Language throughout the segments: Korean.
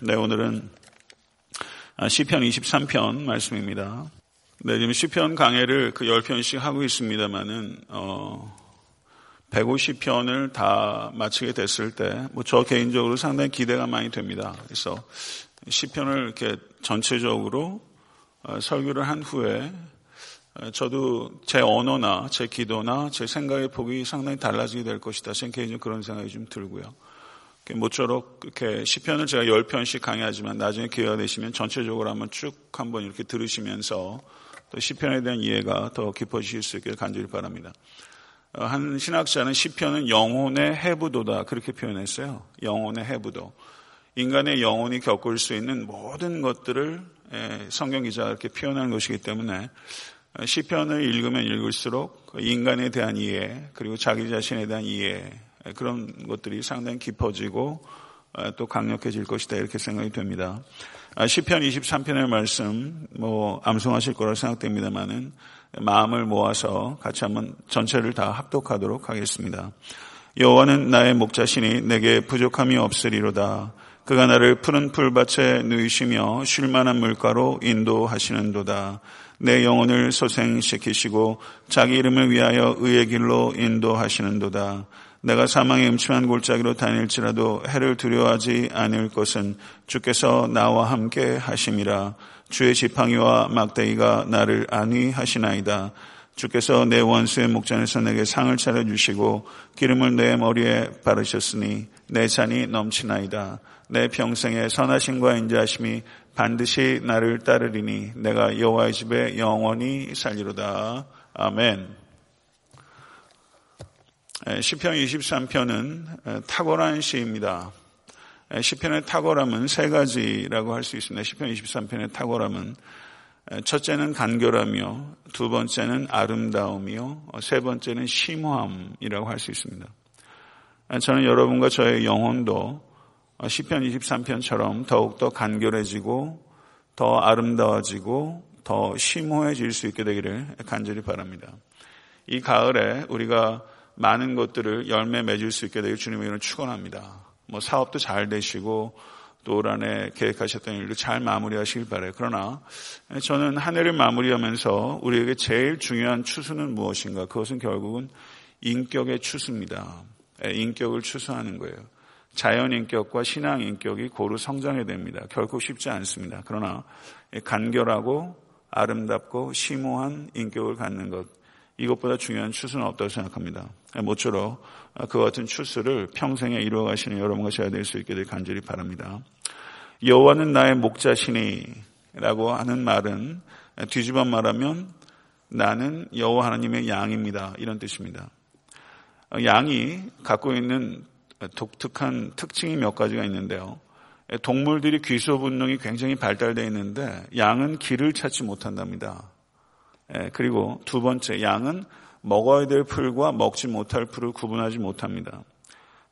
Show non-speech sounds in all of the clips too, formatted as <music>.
네, 오늘은 시편 23편 말씀입니다. 네, 지금 시편 강해를 그 10편씩 하고 있습니다만은 어 150편을 다 마치게 됐을 때 뭐 저 개인적으로 상당히 기대가 많이 됩니다. 그래서 시편을 이렇게 전체적으로 어, 설교를 한 후에 어, 저도 제 언어나 제 기도나 제 생각의 폭이 상당히 달라지게 될 것이다. 제 개인적으로 그런 생각이 좀 들고요. 모쪼록 이렇게 시편을 제가 10편씩 강의하지만 나중에 기회가 되시면 전체적으로 한번 쭉 한번 이렇게 들으시면서 또 시편에 대한 이해가 더 깊어지실 수 있기를 간절히 바랍니다. 어, 한 신학자는 시편은 영혼의 해부도다 그렇게 표현했어요. 영혼의 해부도. 인간의 영혼이 겪을 수 있는 모든 것들을 성경 기자가 이렇게 표현한 것이기 때문에 어, 시편을 읽으면 읽을수록 그 인간에 대한 이해 그리고 자기 자신에 대한 이해 그런 것들이 상당히 깊어지고 어, 또 강력해질 것이다 이렇게 생각이 됩니다. 아, 시편 23편의 말씀 뭐 암송하실 거라 생각됩니다만은 마음을 모아서 같이 한번 전체를 다 합독하도록 하겠습니다. 여호와는 나의 목자시니 내게 부족함이 없으리로다. 그가 나를 푸른 풀밭에 누이시며 쉴만한 물가로 인도하시는도다. 내 영혼을 소생시키시고 자기 이름을 위하여 의의 길로 인도하시는도다. 내가 사망의 음침한 골짜기로 다닐지라도 해를 두려워하지 않을 것은 주께서 나와 함께 하심이라 주의 지팡이와 막대기가 나를 안위하시나이다. 주께서 내 원수의 목전에서 내게 상을 차려 주시고 기름을 내 머리에 바르셨으니 내 잔이 넘치나이다. 내 평생의 선하심과 인자하심이 반드시 나를 따르리니 내가 여호와의 집에 영원히 살리로다. 아멘. 시편 23편은 탁월한 시입니다. 시편의 탁월함은 세 가지라고 할 수 있습니다. 시편 23편의 탁월함은 첫째는 간결하며 두 번째는 아름다움이요 세 번째는 심오함이라고 할 수 있습니다. 저는 여러분과 저의 영혼도 시편 23편처럼 더욱더 간결해지고 더 아름다워지고 더 심오해질 수 있게 되기를 간절히 바랍니다. 이 가을에 우리가 많은 것들을 열매 맺을 수 있게 되길 주님의 이름으로 축원합니다. 뭐 사업도 잘 되시고 또 올 한 해 계획하셨던 일도 잘 마무리하시길 바래요. 그러나 저는 한 해를 마무리하면서 우리에게 제일 중요한 추수는 무엇인가? 그것은 결국은 인격의 추수입니다. 예, 인격을 추수하는 거예요. 자연 인격과 신앙 인격이 고루 성장해야 됩니다. 결코 쉽지 않습니다. 그러나 간결하고 아름답고 심오한 인격을 갖는 것 이것보다 중요한 추수는 없다고 생각합니다. 모쪼록 그 같은 추수를 평생에 이루어가시는 여러분과 제가 될 수 있게 될 간절히 바랍니다. 여호와는 나의 목자시니라고 하는 말은 뒤집어 말하면 나는 여호와 하나님의 양입니다. 이런 뜻입니다. 양이 갖고 있는 독특한 특징이 몇 가지가 있는데요. 동물들이 귀소 본능이 굉장히 발달되어 있는데 양은 길을 찾지 못한답니다. 예, 그리고 두 번째, 양은 먹어야 될 풀과 먹지 못할 풀을 구분하지 못합니다.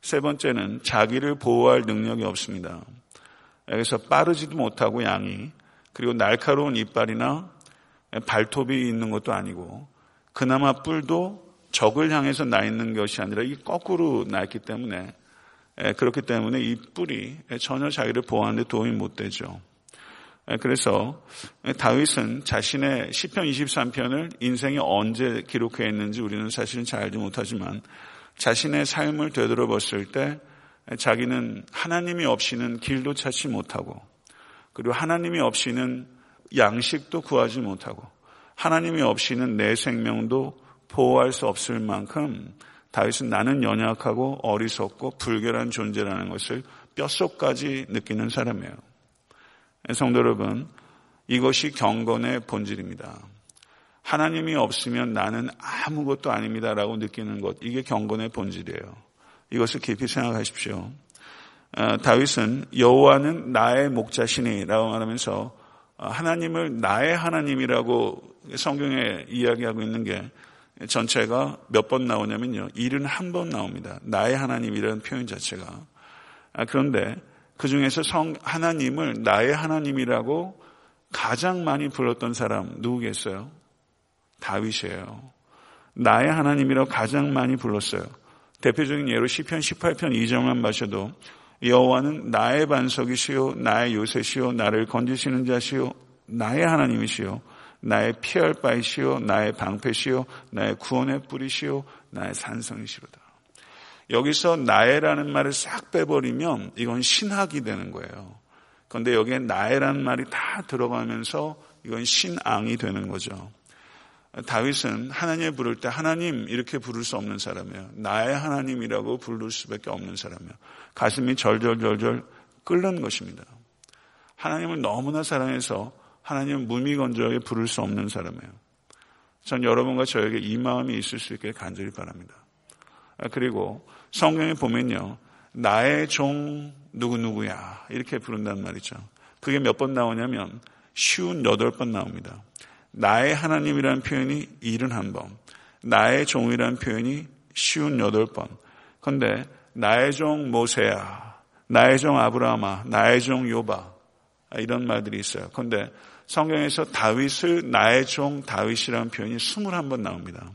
세 번째는 자기를 보호할 능력이 없습니다. 그래서 빠르지도 못하고 양이 그리고 날카로운 이빨이나 발톱이 있는 것도 아니고 그나마 뿔도 적을 향해서 나 있는 것이 아니라 이 거꾸로 나 있기 때문에 예, 그렇기 때문에 이 뿔이 전혀 자기를 보호하는 데 도움이 못 되죠. 예, 그래서 다윗은 자신의 시편 23편을 인생에 언제 기록했는지 우리는 사실은 잘 알지 못하지만 자신의 삶을 되돌아봤을 때 자기는 하나님이 없이는 길도 찾지 못하고 그리고 하나님이 없이는 양식도 구하지 못하고 하나님이 없이는 내 생명도 보호할 수 없을 만큼 다윗은 나는 연약하고 어리석고 불결한 존재라는 것을 뼛속까지 느끼는 사람이에요. 성도 여러분, 이것이 경건의 본질입니다. 하나님이 없으면 나는 아무것도 아닙니다라고 느끼는 것, 이게 경건의 본질이에요. 이것을 깊이 생각하십시오. 어, 다윗은 여호와는 나의 목자시니라고 말하면서 어, 하나님을 나의 하나님이라고 성경에 이야기하고 있는 게 전체가 몇 번 나오냐면요. 71번 나옵니다. 나의 하나님이라는 표현 자체가. 아, 그런데 그 중에서 성 하나님을 나의 하나님이라고 가장 많이 불렀던 사람 누구겠어요? 다윗이에요. 나의 하나님이라고 가장 많이 불렀어요. 대표적인 예로 시편 18편 2절만 마셔도 여호와는 나의 반석이시요 나의 요새시요 나를 건지시는 자시요 나의 하나님이시요 나의 피할 바이시요 나의 방패시요 나의 구원의 뿌리시요 나의 산성이시로다. 여기서 나의라는 말을 싹 빼버리면 이건 신학이 되는 거예요. 그런데 여기에 나의라는 말이 다 들어가면서 이건 신앙이 되는 거죠. 다윗은 하나님을 부를 때 하나님 이렇게 부를 수 없는 사람이에요. 나의 하나님이라고 부를 수밖에 없는 사람이에요. 가슴이 절절절절 끓는 것입니다. 하나님을 너무나 사랑해서 하나님을 무미건조하게 부를 수 없는 사람이에요. 전 여러분과 저에게 이 마음이 있을 수 있게 간절히 바랍니다. 그리고 성경에 보면요. 나의 종 누구누구야. 이렇게 부른단 말이죠. 그게 몇 번 나오냐면 쉬운 여덟 번 나옵니다. 나의 하나님이라는 표현이 일흔 한 번, 나의 종이라는 표현이 쉬운 여덟 번. 근데 나의 종 모세야, 나의 종 아브라함아, 나의 종 요바 이런 말들이 있어요. 근데 성경에서 다윗을 나의 종 다윗이라는 표현이 스물한 번 나옵니다.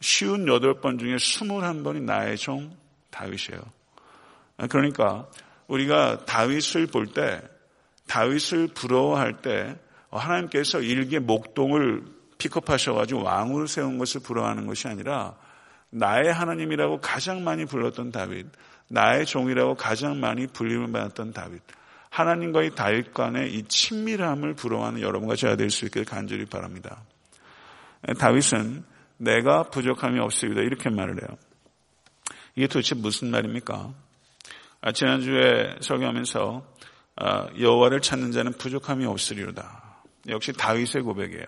쉬운 여덟 번 중에 스물한 번이 나의 종 다윗이에요. 그러니까 우리가 다윗을 볼 때, 다윗을 부러워할 때 하나님께서 일개 목동을 픽업하셔가지고 왕으로 세운 것을 부러워하는 것이 아니라 나의 하나님이라고 가장 많이 불렀던 다윗, 나의 종이라고 가장 많이 불림을 받았던 다윗, 하나님과의 다윗 간의 이 친밀함을 부러워하는 여러분과 제가 될 수 있기를 간절히 바랍니다. 다윗은 내가 부족함이 없으리다 이렇게 말을 해요. 이게 도대체 무슨 말입니까? 아, 지난주에 설교하면서 아, 여호와를 찾는 자는 부족함이 없으리로다. 역시 다윗의 고백이에요.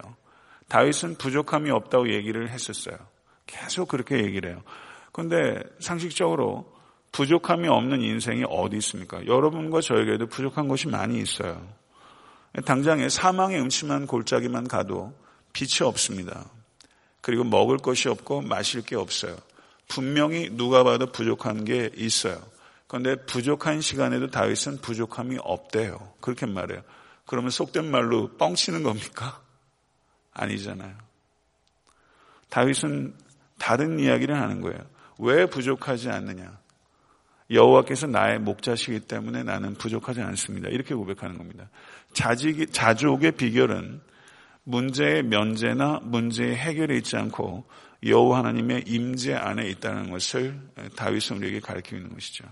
다윗은 부족함이 없다고 얘기를 했었어요. 계속 그렇게 얘기를 해요. 그런데 상식적으로 부족함이 없는 인생이 어디 있습니까? 여러분과 저에게도 부족한 것이 많이 있어요. 당장에 사망의 음침한 골짜기만 가도 빛이 없습니다. 그리고 먹을 것이 없고 마실 게 없어요. 분명히 누가 봐도 부족한 게 있어요. 그런데 부족한 시간에도 다윗은 부족함이 없대요. 그렇게 말해요. 그러면 속된 말로 뻥치는 겁니까? 아니잖아요. 다윗은 다른 이야기를 하는 거예요. 왜 부족하지 않느냐? 여호와께서 나의 목자시기 때문에 나는 부족하지 않습니다. 이렇게 고백하는 겁니다. 자족의 비결은 문제의 면제나 문제의 해결에 있지 않고 여호와 하나님의 임재 안에 있다는 것을 다윗은 우리에게 가르치고 있는 것이죠.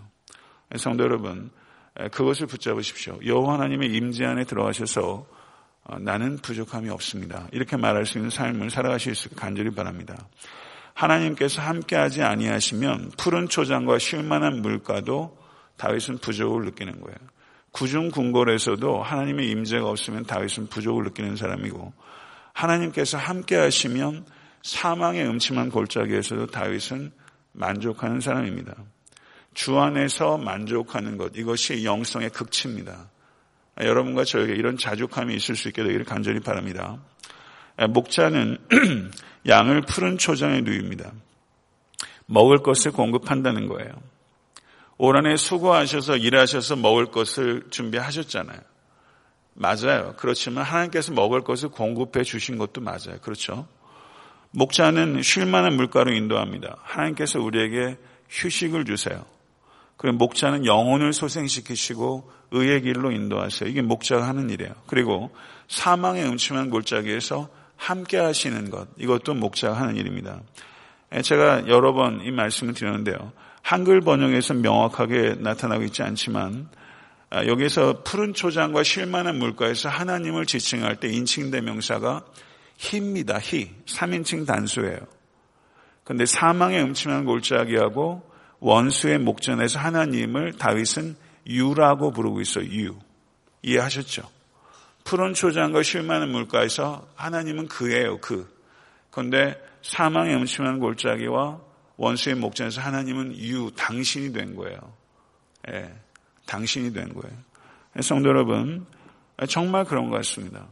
성도 여러분, 그것을 붙잡으십시오. 여호와 하나님의 임재 안에 들어가셔서 어, 나는 부족함이 없습니다. 이렇게 말할 수 있는 삶을 살아가실 수 간절히 바랍니다. 하나님께서 함께하지 아니하시면 푸른 초장과 쉴만한 물가도 다윗은 부족을 느끼는 거예요. 구중 궁궐에서도 하나님의 임재가 없으면 다윗은 부족을 느끼는 사람이고 하나님께서 함께 하시면 사망의 음침한 골짜기에서도 다윗은 만족하는 사람입니다. 주 안에서 만족하는 것, 이것이 영성의 극치입니다. 여러분과 저에게 이런 자족함이 있을 수 있게 되기를 간절히 바랍니다. 목자는 <clears throat> 양을 푸른 초장에 누입니다. 먹을 것을 공급한다는 거예요. 올 한해 수고하셔서 일하셔서 먹을 것을 준비하셨잖아요. 맞아요. 그렇지만 하나님께서 먹을 것을 공급해 주신 것도 맞아요. 그렇죠? 목자는 쉴 만한 물가로 인도합니다. 하나님께서 우리에게 휴식을 주세요. 그 목자는 영혼을 소생시키시고 의의 길로 인도하세요. 이게 목자가 하는 일이에요. 그리고 사망의 음침한 골짜기에서 함께 하시는 것. 이것도 목자가 하는 일입니다. 예, 제가 여러 번 이 말씀을 드렸는데요. 한글 번역에서 명확하게 나타나고 있지 않지만 아, 여기서 푸른 초장과 쉴만한 물가에서 하나님을 지칭할 때 인칭 대명사가 희입니다. 희. 3인칭 단수예요. 근데 사망의 음침한 골짜기하고 원수의 목전에서 하나님을 다윗은 유라고 부르고 있어요. 유. 이해하셨죠? 푸른 초장과 쉴만한 물가에서 하나님은 그예요. 그. 그런데 사망의 음침한 골짜기와 원수의 목전에서 하나님은 유, 당신이 된 거예요. 예, 당신이 된 거예요. 성도 여러분, 정말 그런 것 같습니다.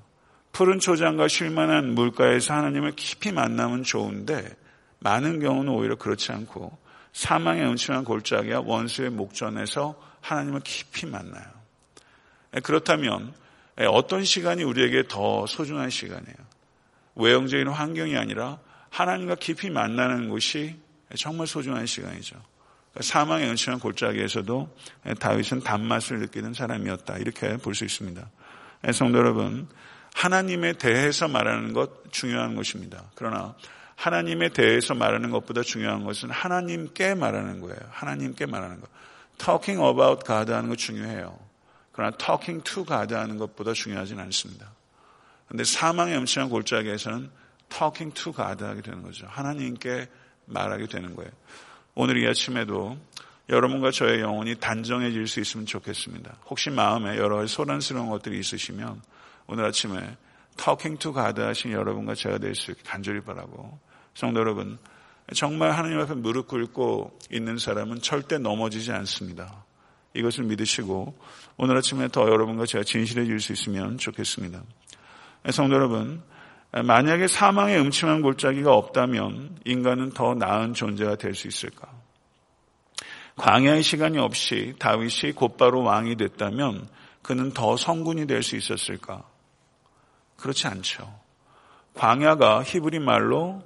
푸른 초장과 쉴만한 물가에서 하나님을 깊이 만나면 좋은데 많은 경우는 오히려 그렇지 않고 사망의 음침한 골짜기와 원수의 목전에서 하나님을 깊이 만나요. 예, 그렇다면 예, 어떤 시간이 우리에게 더 소중한 시간이에요? 외형적인 환경이 아니라 하나님과 깊이 만나는 곳이 정말 소중한 시간이죠. 사망의 은총한 골짜기에서도 다윗은 단맛을 느끼는 사람이었다. 이렇게 볼 수 있습니다. 성도 여러분, 하나님에 대해서 말하는 것 중요한 것입니다. 그러나 하나님에 대해서 말하는 것보다 중요한 것은 하나님께 말하는 거예요. 하나님께 말하는 것. talking about God 하는 거 중요해요. 그러나 talking to God 하는 것보다 중요하진 않습니다. 그런데 사망의 음침한 골짜기에서는 talking to God 하게 되는 거죠. 하나님께 말하게 되는 거예요. 오늘 이 아침에도 여러분과 저의 영혼이 단정해질 수 있으면 좋겠습니다. 혹시 마음에 여러 가지 소란스러운 것들이 있으시면 오늘 아침에 talking to God 하신 여러분과 제가 될 수 있게 간절히 바라고 성도 여러분 정말 하나님 앞에 무릎 꿇고 있는 사람은 절대 넘어지지 않습니다. 이것을 믿으시고 오늘 아침에 더 여러분과 제가 진실해질 수 있으면 좋겠습니다. 성도 여러분 만약에 사망의 음침한 골짜기가 없다면 인간은 더 나은 존재가 될 수 있을까? 광야의 시간이 없이 다윗이 곧바로 왕이 됐다면 그는 더 성군이 될 수 있었을까? 그렇지 않죠. 광야가 히브리 말로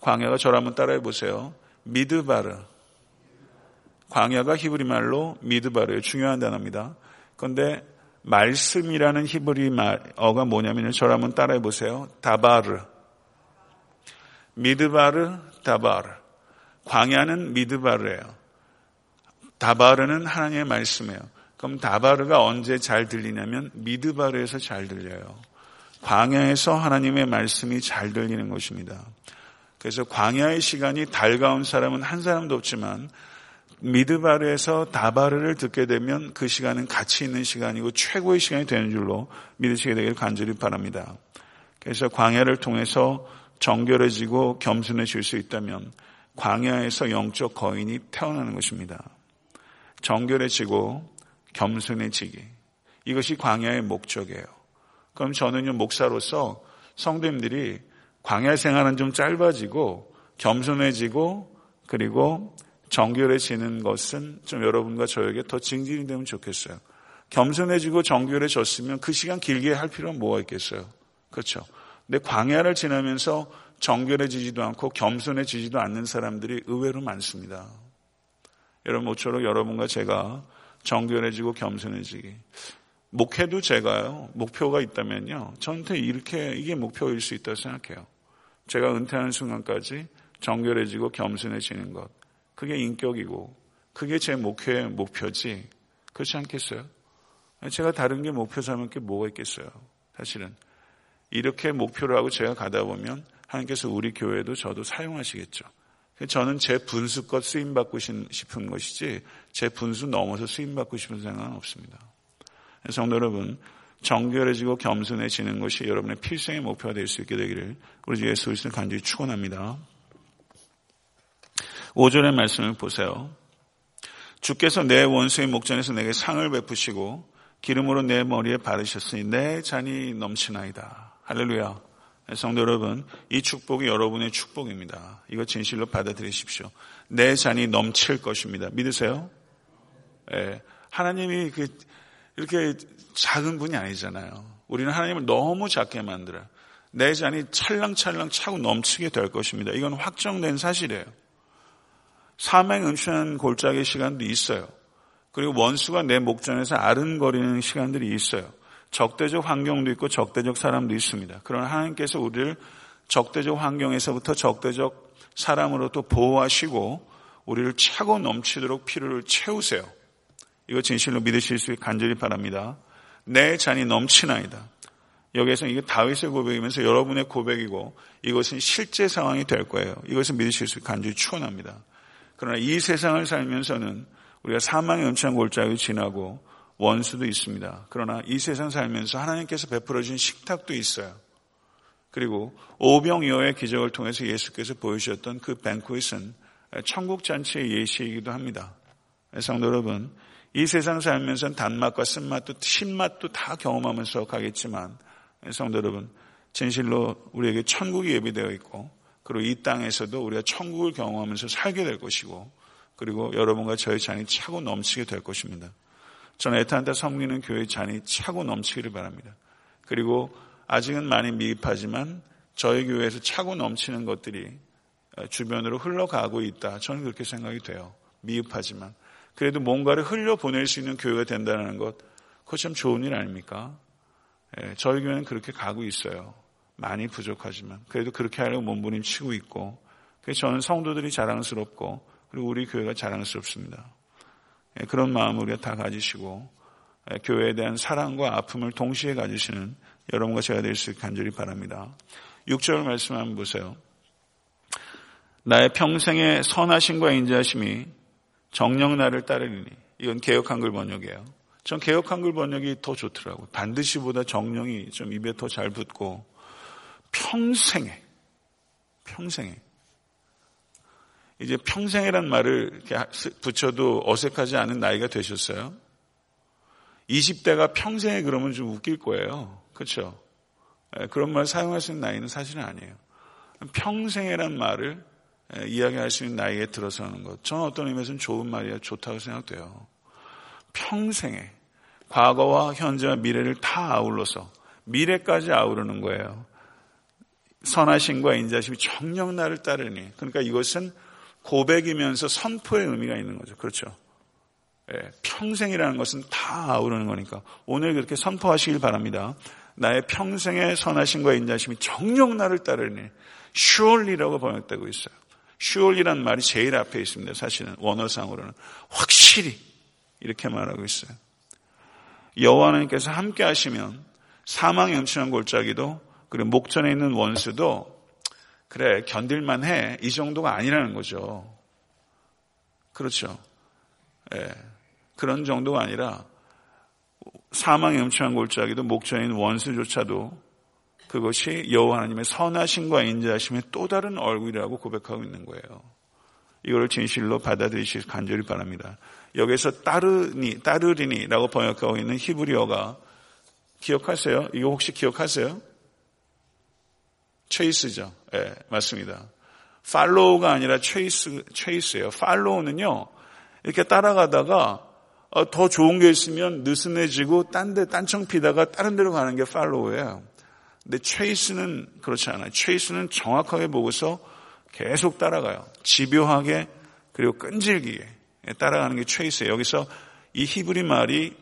광야가 저를 한번 따라해 보세요. 미드바르. 광야가 히브리 말로 미드바르예요. 중요한 단어입니다. 그런데 말씀이라는 히브리 말 어가 뭐냐면 저를 한번 따라해 보세요. 다바르. 미드바르, 다바르. 광야는 미드바르예요. 다바르는 하나님의 말씀이에요. 그럼 다바르가 언제 잘 들리냐면 미드바르에서 잘 들려요. 광야에서 하나님의 말씀이 잘 들리는 것입니다. 그래서 광야의 시간이 달가운 사람은 한 사람도 없지만 미드바르에서 다바르를 듣게 되면 그 시간은 가치 있는 시간이고 최고의 시간이 되는 줄로 믿으시게 되기를 간절히 바랍니다. 그래서 광야를 통해서 정결해지고 겸손해질 수 있다면 광야에서 영적 거인이 태어나는 것입니다. 정결해지고 겸손해지기. 이것이 광야의 목적이에요. 그럼 저는요, 목사로서 성도님들이 광야 생활은 좀 짧아지고 겸손해지고 그리고 정결해지는 것은 좀 여러분과 저에게 더 증진이 되면 좋겠어요. 겸손해지고 정결해졌으면 그 시간 길게 할 필요는 뭐가 있겠어요? 그렇죠. 근데 광야를 지나면서 정결해지지도 않고 겸손해지지도 않는 사람들이 의외로 많습니다. 여러분 모처럼 여러분과 제가 정결해지고 겸손해지기. 목회도 제가요, 목표가 있다면요, 저한테 이렇게, 이게 목표일 수 있다고 생각해요. 제가 은퇴하는 순간까지 정결해지고 겸손해지는 것. 그게 인격이고, 그게 제 목표의 목표지. 그렇지 않겠어요? 제가 다른 게 목표 삼을 게 뭐가 있겠어요? 사실은. 이렇게 목표를 하고 제가 가다 보면 하나님께서 우리 교회도 저도 사용하시겠죠. 저는 제 분수껏 쓰임받고 싶은 것이지 제 분수 넘어서 쓰임받고 싶은 생각은 없습니다. 성도 여러분, 정결해지고 겸손해지는 것이 여러분의 필생의 목표가 될 수 있게 되기를 우리 주 예수 그리스도 간절히 축원합니다. 5절의 말씀을 보세요. 주께서 내 원수의 목전에서 내게 상을 베푸시고 기름으로 내 머리에 바르셨으니 내 잔이 넘치나이다. 할렐루야. 성도 여러분, 이 축복이 여러분의 축복입니다. 이거 진실로 받아들이십시오. 내 잔이 넘칠 것입니다. 믿으세요? 예, 하나님이 그 이렇게 작은 분이 아니잖아요. 우리는 하나님을 너무 작게 만들어요. 내 잔이 찰랑찰랑 차고 넘치게 될 것입니다. 이건 확정된 사실이에요. 사망 은추한 골짜기 시간도 있어요. 그리고 원수가 내 목전에서 아른거리는 시간들이 있어요. 적대적 환경도 있고 적대적 사람도 있습니다. 그러나 하나님께서 우리를 적대적 환경에서부터 적대적 사람으로 또 보호하시고 우리를 차고 넘치도록 피를 채우세요. 이거 진실로 믿으실 수 있게 간절히 바랍니다. 내 잔이 넘치나이다. 여기에서 이게 다윗의 고백이면서 여러분의 고백이고 이것은 실제 상황이 될 거예요. 이것을 믿으실 수 있게 간절히 추원합니다. 그러나 이 세상을 살면서는 우리가 사망의 음침한 골짜기를 지나고 원수도 있습니다. 그러나 이 세상 살면서 하나님께서 베풀어 준 식탁도 있어요. 그리고 오병이어의 기적을 통해서 예수께서 보여주셨던 그 뱅크잇은 천국 잔치의 예시이기도 합니다. 성도 여러분, 이 세상 살면서 단맛과 쓴맛도 신맛도 다 경험하면서 가겠지만 성도 여러분, 진실로 우리에게 천국이 예비되어 있고 그리고 이 땅에서도 우리가 천국을 경험하면서 살게 될 것이고 그리고 여러분과 저의 잔이 차고 넘치게 될 것입니다. 저는 애타한테 섬기는 교회의 잔이 차고 넘치기를 바랍니다. 그리고 아직은 많이 미흡하지만 저희 교회에서 차고 넘치는 것들이 주변으로 흘러가고 있다. 저는 그렇게 생각이 돼요. 미흡하지만 그래도 뭔가를 흘려 보낼 수 있는 교회가 된다는 것, 그거 참 좋은 일 아닙니까? 예, 저희 교회는 그렇게 가고 있어요. 많이 부족하지만 그래도 그렇게 하려고 몸부림 치고 있고, 그래서 저는 성도들이 자랑스럽고 그리고 우리 교회가 자랑스럽습니다. 예, 그런 마음을 다 가지시고 예, 교회에 대한 사랑과 아픔을 동시에 가지시는 여러분과 제가 될 수 있게 간절히 바랍니다. 6절 말씀 한번 보세요. 나의 평생의 선하심과 인자하심이 정령 나를 따르리니 이건 개혁 한글 번역이에요. 전 개혁 한글 번역이 더 좋더라고요. 반드시보다 정령이 좀 입에 더 잘 붙고 평생에 평생에 이제 평생이란 말을 붙여도 어색하지 않은 나이가 되셨어요? 20대가 평생에 그러면 좀 웃길 거예요. 그렇죠? 그런 말 사용할 수 있는 나이는 사실은 아니에요. 평생이란 말을 예, 이야기할 수 있는 나이에 들어서는 것. 저는 어떤 의미에서는 좋은 말이야 좋다고 생각돼요. 평생에 과거와 현재와 미래를 다 아울러서 미래까지 아우르는 거예요. 선하심과 인자심이 정녕 나를 따르니. 그러니까 이것은 고백이면서 선포의 의미가 있는 거죠. 그렇죠. 예, 평생이라는 것은 다 아우르는 거니까 오늘 그렇게 선포하시길 바랍니다. 나의 평생의 선하심과 인자심이 정녕 나를 따르니 surely라고 번역되고 있어요. surely란 말이 제일 앞에 있습니다. 사실은 원어상으로는 확실히 이렇게 말하고 있어요. 여호와 하나님께서 함께 하시면 사망의 음침한 골짜기도 그리고 목전에 있는 원수도 그래 견딜만 해 이 정도가 아니라는 거죠. 그렇죠. 예, 그런 정도가 아니라 사망의 음침한 골짜기도 목전에 있는 원수조차도 그것이 여호와 하나님의 선하심과 인자하심의 또 다른 얼굴이라고 고백하고 있는 거예요. 이걸 진실로 받아들이시길 간절히 바랍니다. 여기서 따르니 따르리니라고 번역하고 있는 히브리어가 기억하세요? 이거 혹시 기억하세요? 체이스죠. 예, 네, 맞습니다. 팔로우가 아니라 체이스, 체이스예요. 팔로우는요, 이렇게 따라가다가 어, 더 좋은 게 있으면 느슨해지고 딴 데 딴청 피다가 다른 데로 가는 게 팔로우예요. 근데 체이스는 그렇지 않아요. 체이스는 정확하게 보고서 계속 따라가요. 집요하게 그리고 끈질기게 따라가는 게 체이스예요. 여기서 이 히브리 말이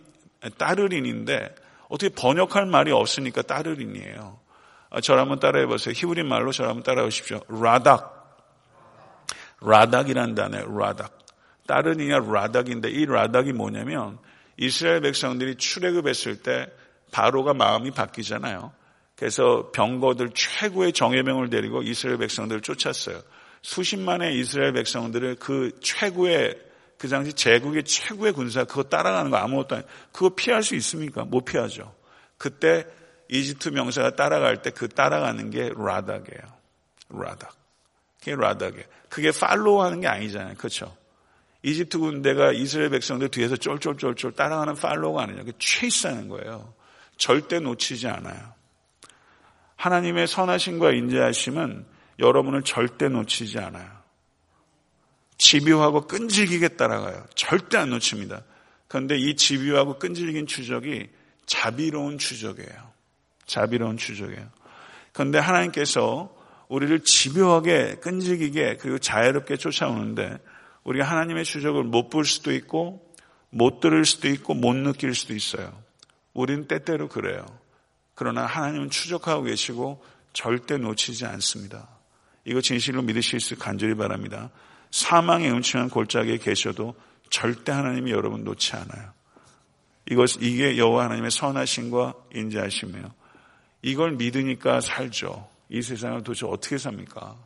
따르린인데 어떻게 번역할 말이 없으니까 따르린이에요. 아, 저를 한번 따라해 보세요. 히브리 말로 저를 한번 따라해 보십시오. 라닥. 라닥이란 단어예요. 라닥. 따르니냐 라닥인데 이 라닥이 뭐냐면 이스라엘 백성들이 출애굽했을 때 바로가 마음이 바뀌잖아요. 그래서 병거들 최고의 정예병을 데리고 이스라엘 백성들을 쫓았어요. 수십만의 이스라엘 백성들을 그 최고의 그 당시 제국의 최고의 군사 그거 따라가는 거 아무것도 아니 그거 피할 수 있습니까? 못 피하죠. 그때 이집트 명사가 따라갈 때 그 따라가는 게 라닥이에요. 라닥. 그게 라닥이에요. 그게 팔로우 하는 게 아니잖아요. 그렇죠? 이집트 군대가 이스라엘 백성들 뒤에서 쫄쫄쫄쫄 따라가는 팔로우가 아니냐. 그 체이스하는 거예요. 절대 놓치지 않아요. 하나님의 선하심과 인자하심은 여러분을 절대 놓치지 않아요. 집요하고 끈질기게 따라가요. 절대 안 놓칩니다. 그런데 이 집요하고 끈질긴 추적이 자비로운 추적이에요. 자비로운 추적이에요. 그런데 하나님께서 우리를 집요하게 끈질기게 그리고 자유롭게 쫓아오는데 우리가 하나님의 추적을 못 볼 수도 있고 못 들을 수도 있고 못 느낄 수도 있어요. 우리는 때때로 그래요. 그러나 하나님은 추적하고 계시고 절대 놓치지 않습니다. 이거 진실로 믿으실 수 간절히 바랍니다. 사망의 음침한 골짜기에 계셔도 절대 하나님이 여러분 놓지 않아요. 이것 이게 여호와 하나님의 선하심과 인자하심이에요. 이걸 믿으니까 살죠. 이 세상을 도대체 어떻게 삽니까?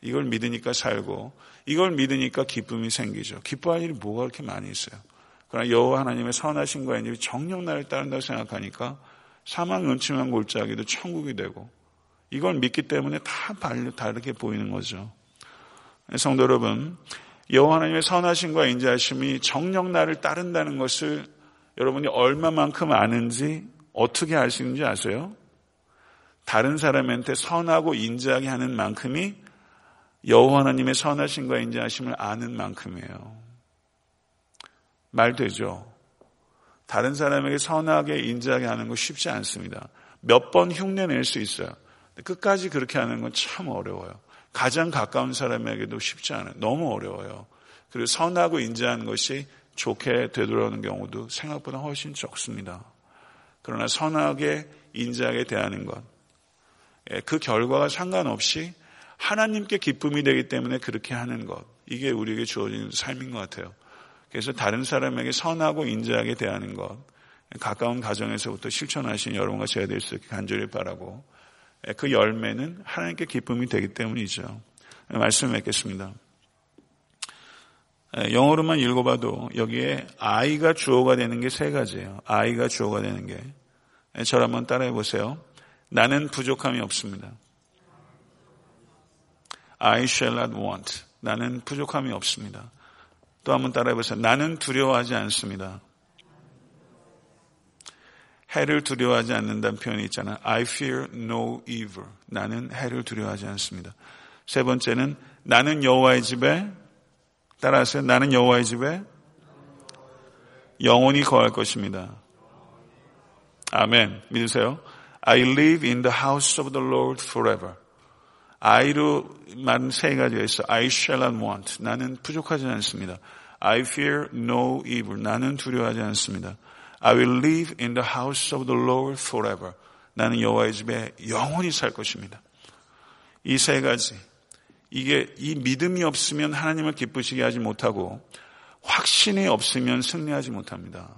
이걸 믿으니까 살고 이걸 믿으니까 기쁨이 생기죠. 기뻐할 일이 뭐가 그렇게 많이 있어요. 그러나 여호와 하나님의 선하신과 인이 정령 나를 따른다고 생각하니까 사망 은침한 골짜기도 천국이 되고 이걸 믿기 때문에 다 다르게 보이는 거죠. 성도 여러분, 여호와 하나님의 선하심과 인자하심이 정령 나를 따른다는 것을 여러분이 얼마만큼 아는지 어떻게 알 수 있는지 아세요? 다른 사람한테 선하고 인자하게 하는 만큼이 여호와 하나님의 선하심과 인자하심을 아는 만큼이에요. 말 되죠? 다른 사람에게 선하게 인자하게 하는 거 쉽지 않습니다. 몇 번 흉내 낼 수 있어요. 끝까지 그렇게 하는 건 참 어려워요. 가장 가까운 사람에게도 쉽지 않아요. 너무 어려워요. 그리고 선하고 인자한 것이 좋게 되돌아오는 경우도 생각보다 훨씬 적습니다. 그러나 선하게 인자하게 대하는 것, 예, 그 결과가 상관없이 하나님께 기쁨이 되기 때문에 그렇게 하는 것, 이게 우리에게 주어진 삶인 것 같아요. 그래서 다른 사람에게 선하고 인자하게 대하는 것, 가까운 가정에서부터 실천하신 여러분과 제가 될 수 있게 간절히 바라고, 예, 그 열매는 하나님께 기쁨이 되기 때문이죠. 말씀 맺겠습니다. 예, 영어로만 읽어봐도 여기에 아이가 주어가 되는 게 세 가지예요. 아이가 주어가 되는 게. 예, 저를 한번 따라해 보세요. 나는 부족함이 없습니다. I shall not want. 나는 부족함이 없습니다. 또 한번 따라해 보세요. 나는 두려워하지 않습니다. 해를 두려워하지 않는다는 표현이 있잖아요. I fear no evil. 나는 해를 두려워하지 않습니다. 세 번째는 나는 여호와의 집에 따라하세요. 나는 여호와의 집에 영원히 거할 것입니다. 아멘. 믿으세요? I live in the house of the Lord forever. I로 말은 세 가지가 있어. I shall not want. 나는 부족하지 않습니다. I fear no evil. 나는 두려워하지 않습니다. I will live in the house of the Lord forever. 나는 여호와의 집에 영원히 살 것입니다. 이 세 가지. 이게 이 믿음이 없으면 하나님을 기쁘시게 하지 못하고 확신이 없으면 승리하지 못합니다.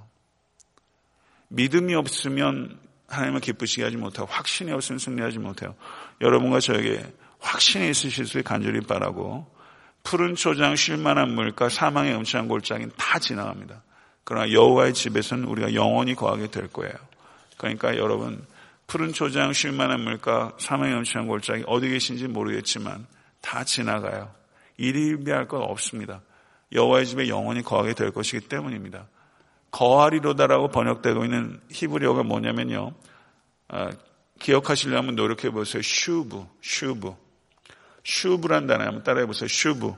믿음이 없으면 하나님을 기쁘시게 하지 못하고 확신이 없으면 승리하지 못해요. 여러분과 저에게 확신이 있으실 수 간절히 바라고 푸른 초장 쉴만한 물가 사망의 음침한 골짜기는 다 지나갑니다. 그러나 여호와의 집에서는 우리가 영원히 거하게 될 거예요. 그러니까 여러분 푸른 초장 쉴만한 물가 사망의 음침한 골짜기 어디 계신지 모르겠지만 다 지나가요. 일희일비할 것 없습니다. 여호와의 집에 영원히 거하게 될 것이기 때문입니다. 거하리로다라고 번역되고 있는 히브리어가 뭐냐면요. 아, 기억하시려면 노력해 보세요. שוב, שוב. שוב란 단어 한번 따라해 보세요. שוב.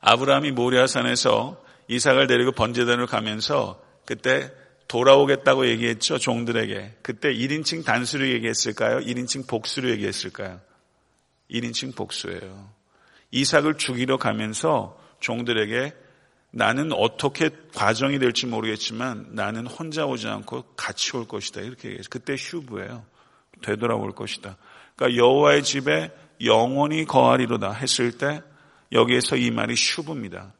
아브라함이 모리아산에서 이삭을 데리고 번제단으로 가면서 그때 돌아오겠다고 얘기했죠. 종들에게. 그때 1인칭 단수로 얘기했을까요? 1인칭 복수로 얘기했을까요? 1인칭 복수예요. 이삭을 죽이러 가면서 종들에게 나는 어떻게 과정이 될지 모르겠지만 나는 혼자 오지 않고 같이 올 것이다. 이렇게 얘기해서 그때 슈브예요. 되돌아올 것이다. 그러니까 여호와의 집에 영원히 거하리로다 했을 때 여기에서 이 말이 슈브입니다.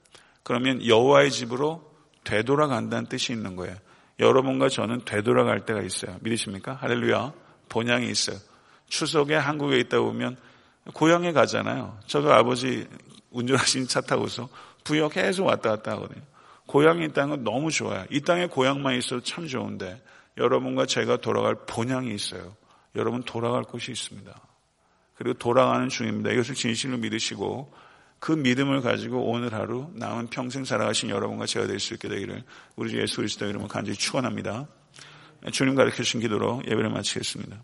그러면 여호와의 집으로 되돌아간다는 뜻이 있는 거예요. 여러분과 저는 되돌아갈 때가 있어요. 믿으십니까? 할렐루야. 본향이 있어요. 추석에 한국에 있다 보면 고향에 가잖아요. 저도 아버지 운전하신 차 타고서 부역 계속 왔다 갔다 하거든요. 고향에 있다는 건 너무 좋아요. 이 땅에 고향만 있어도 참 좋은데 여러분과 제가 돌아갈 본향이 있어요. 여러분 돌아갈 곳이 있습니다. 그리고 돌아가는 중입니다. 이것을 진실로 믿으시고 그 믿음을 가지고 오늘 하루 남은 평생 살아가신 여러분과 제가 될 수 있게 되기를 우리 주 예수 그리스도 이름으로 간절히 축원합니다. 주님 가르쳐 주신 기도로 예배를 마치겠습니다.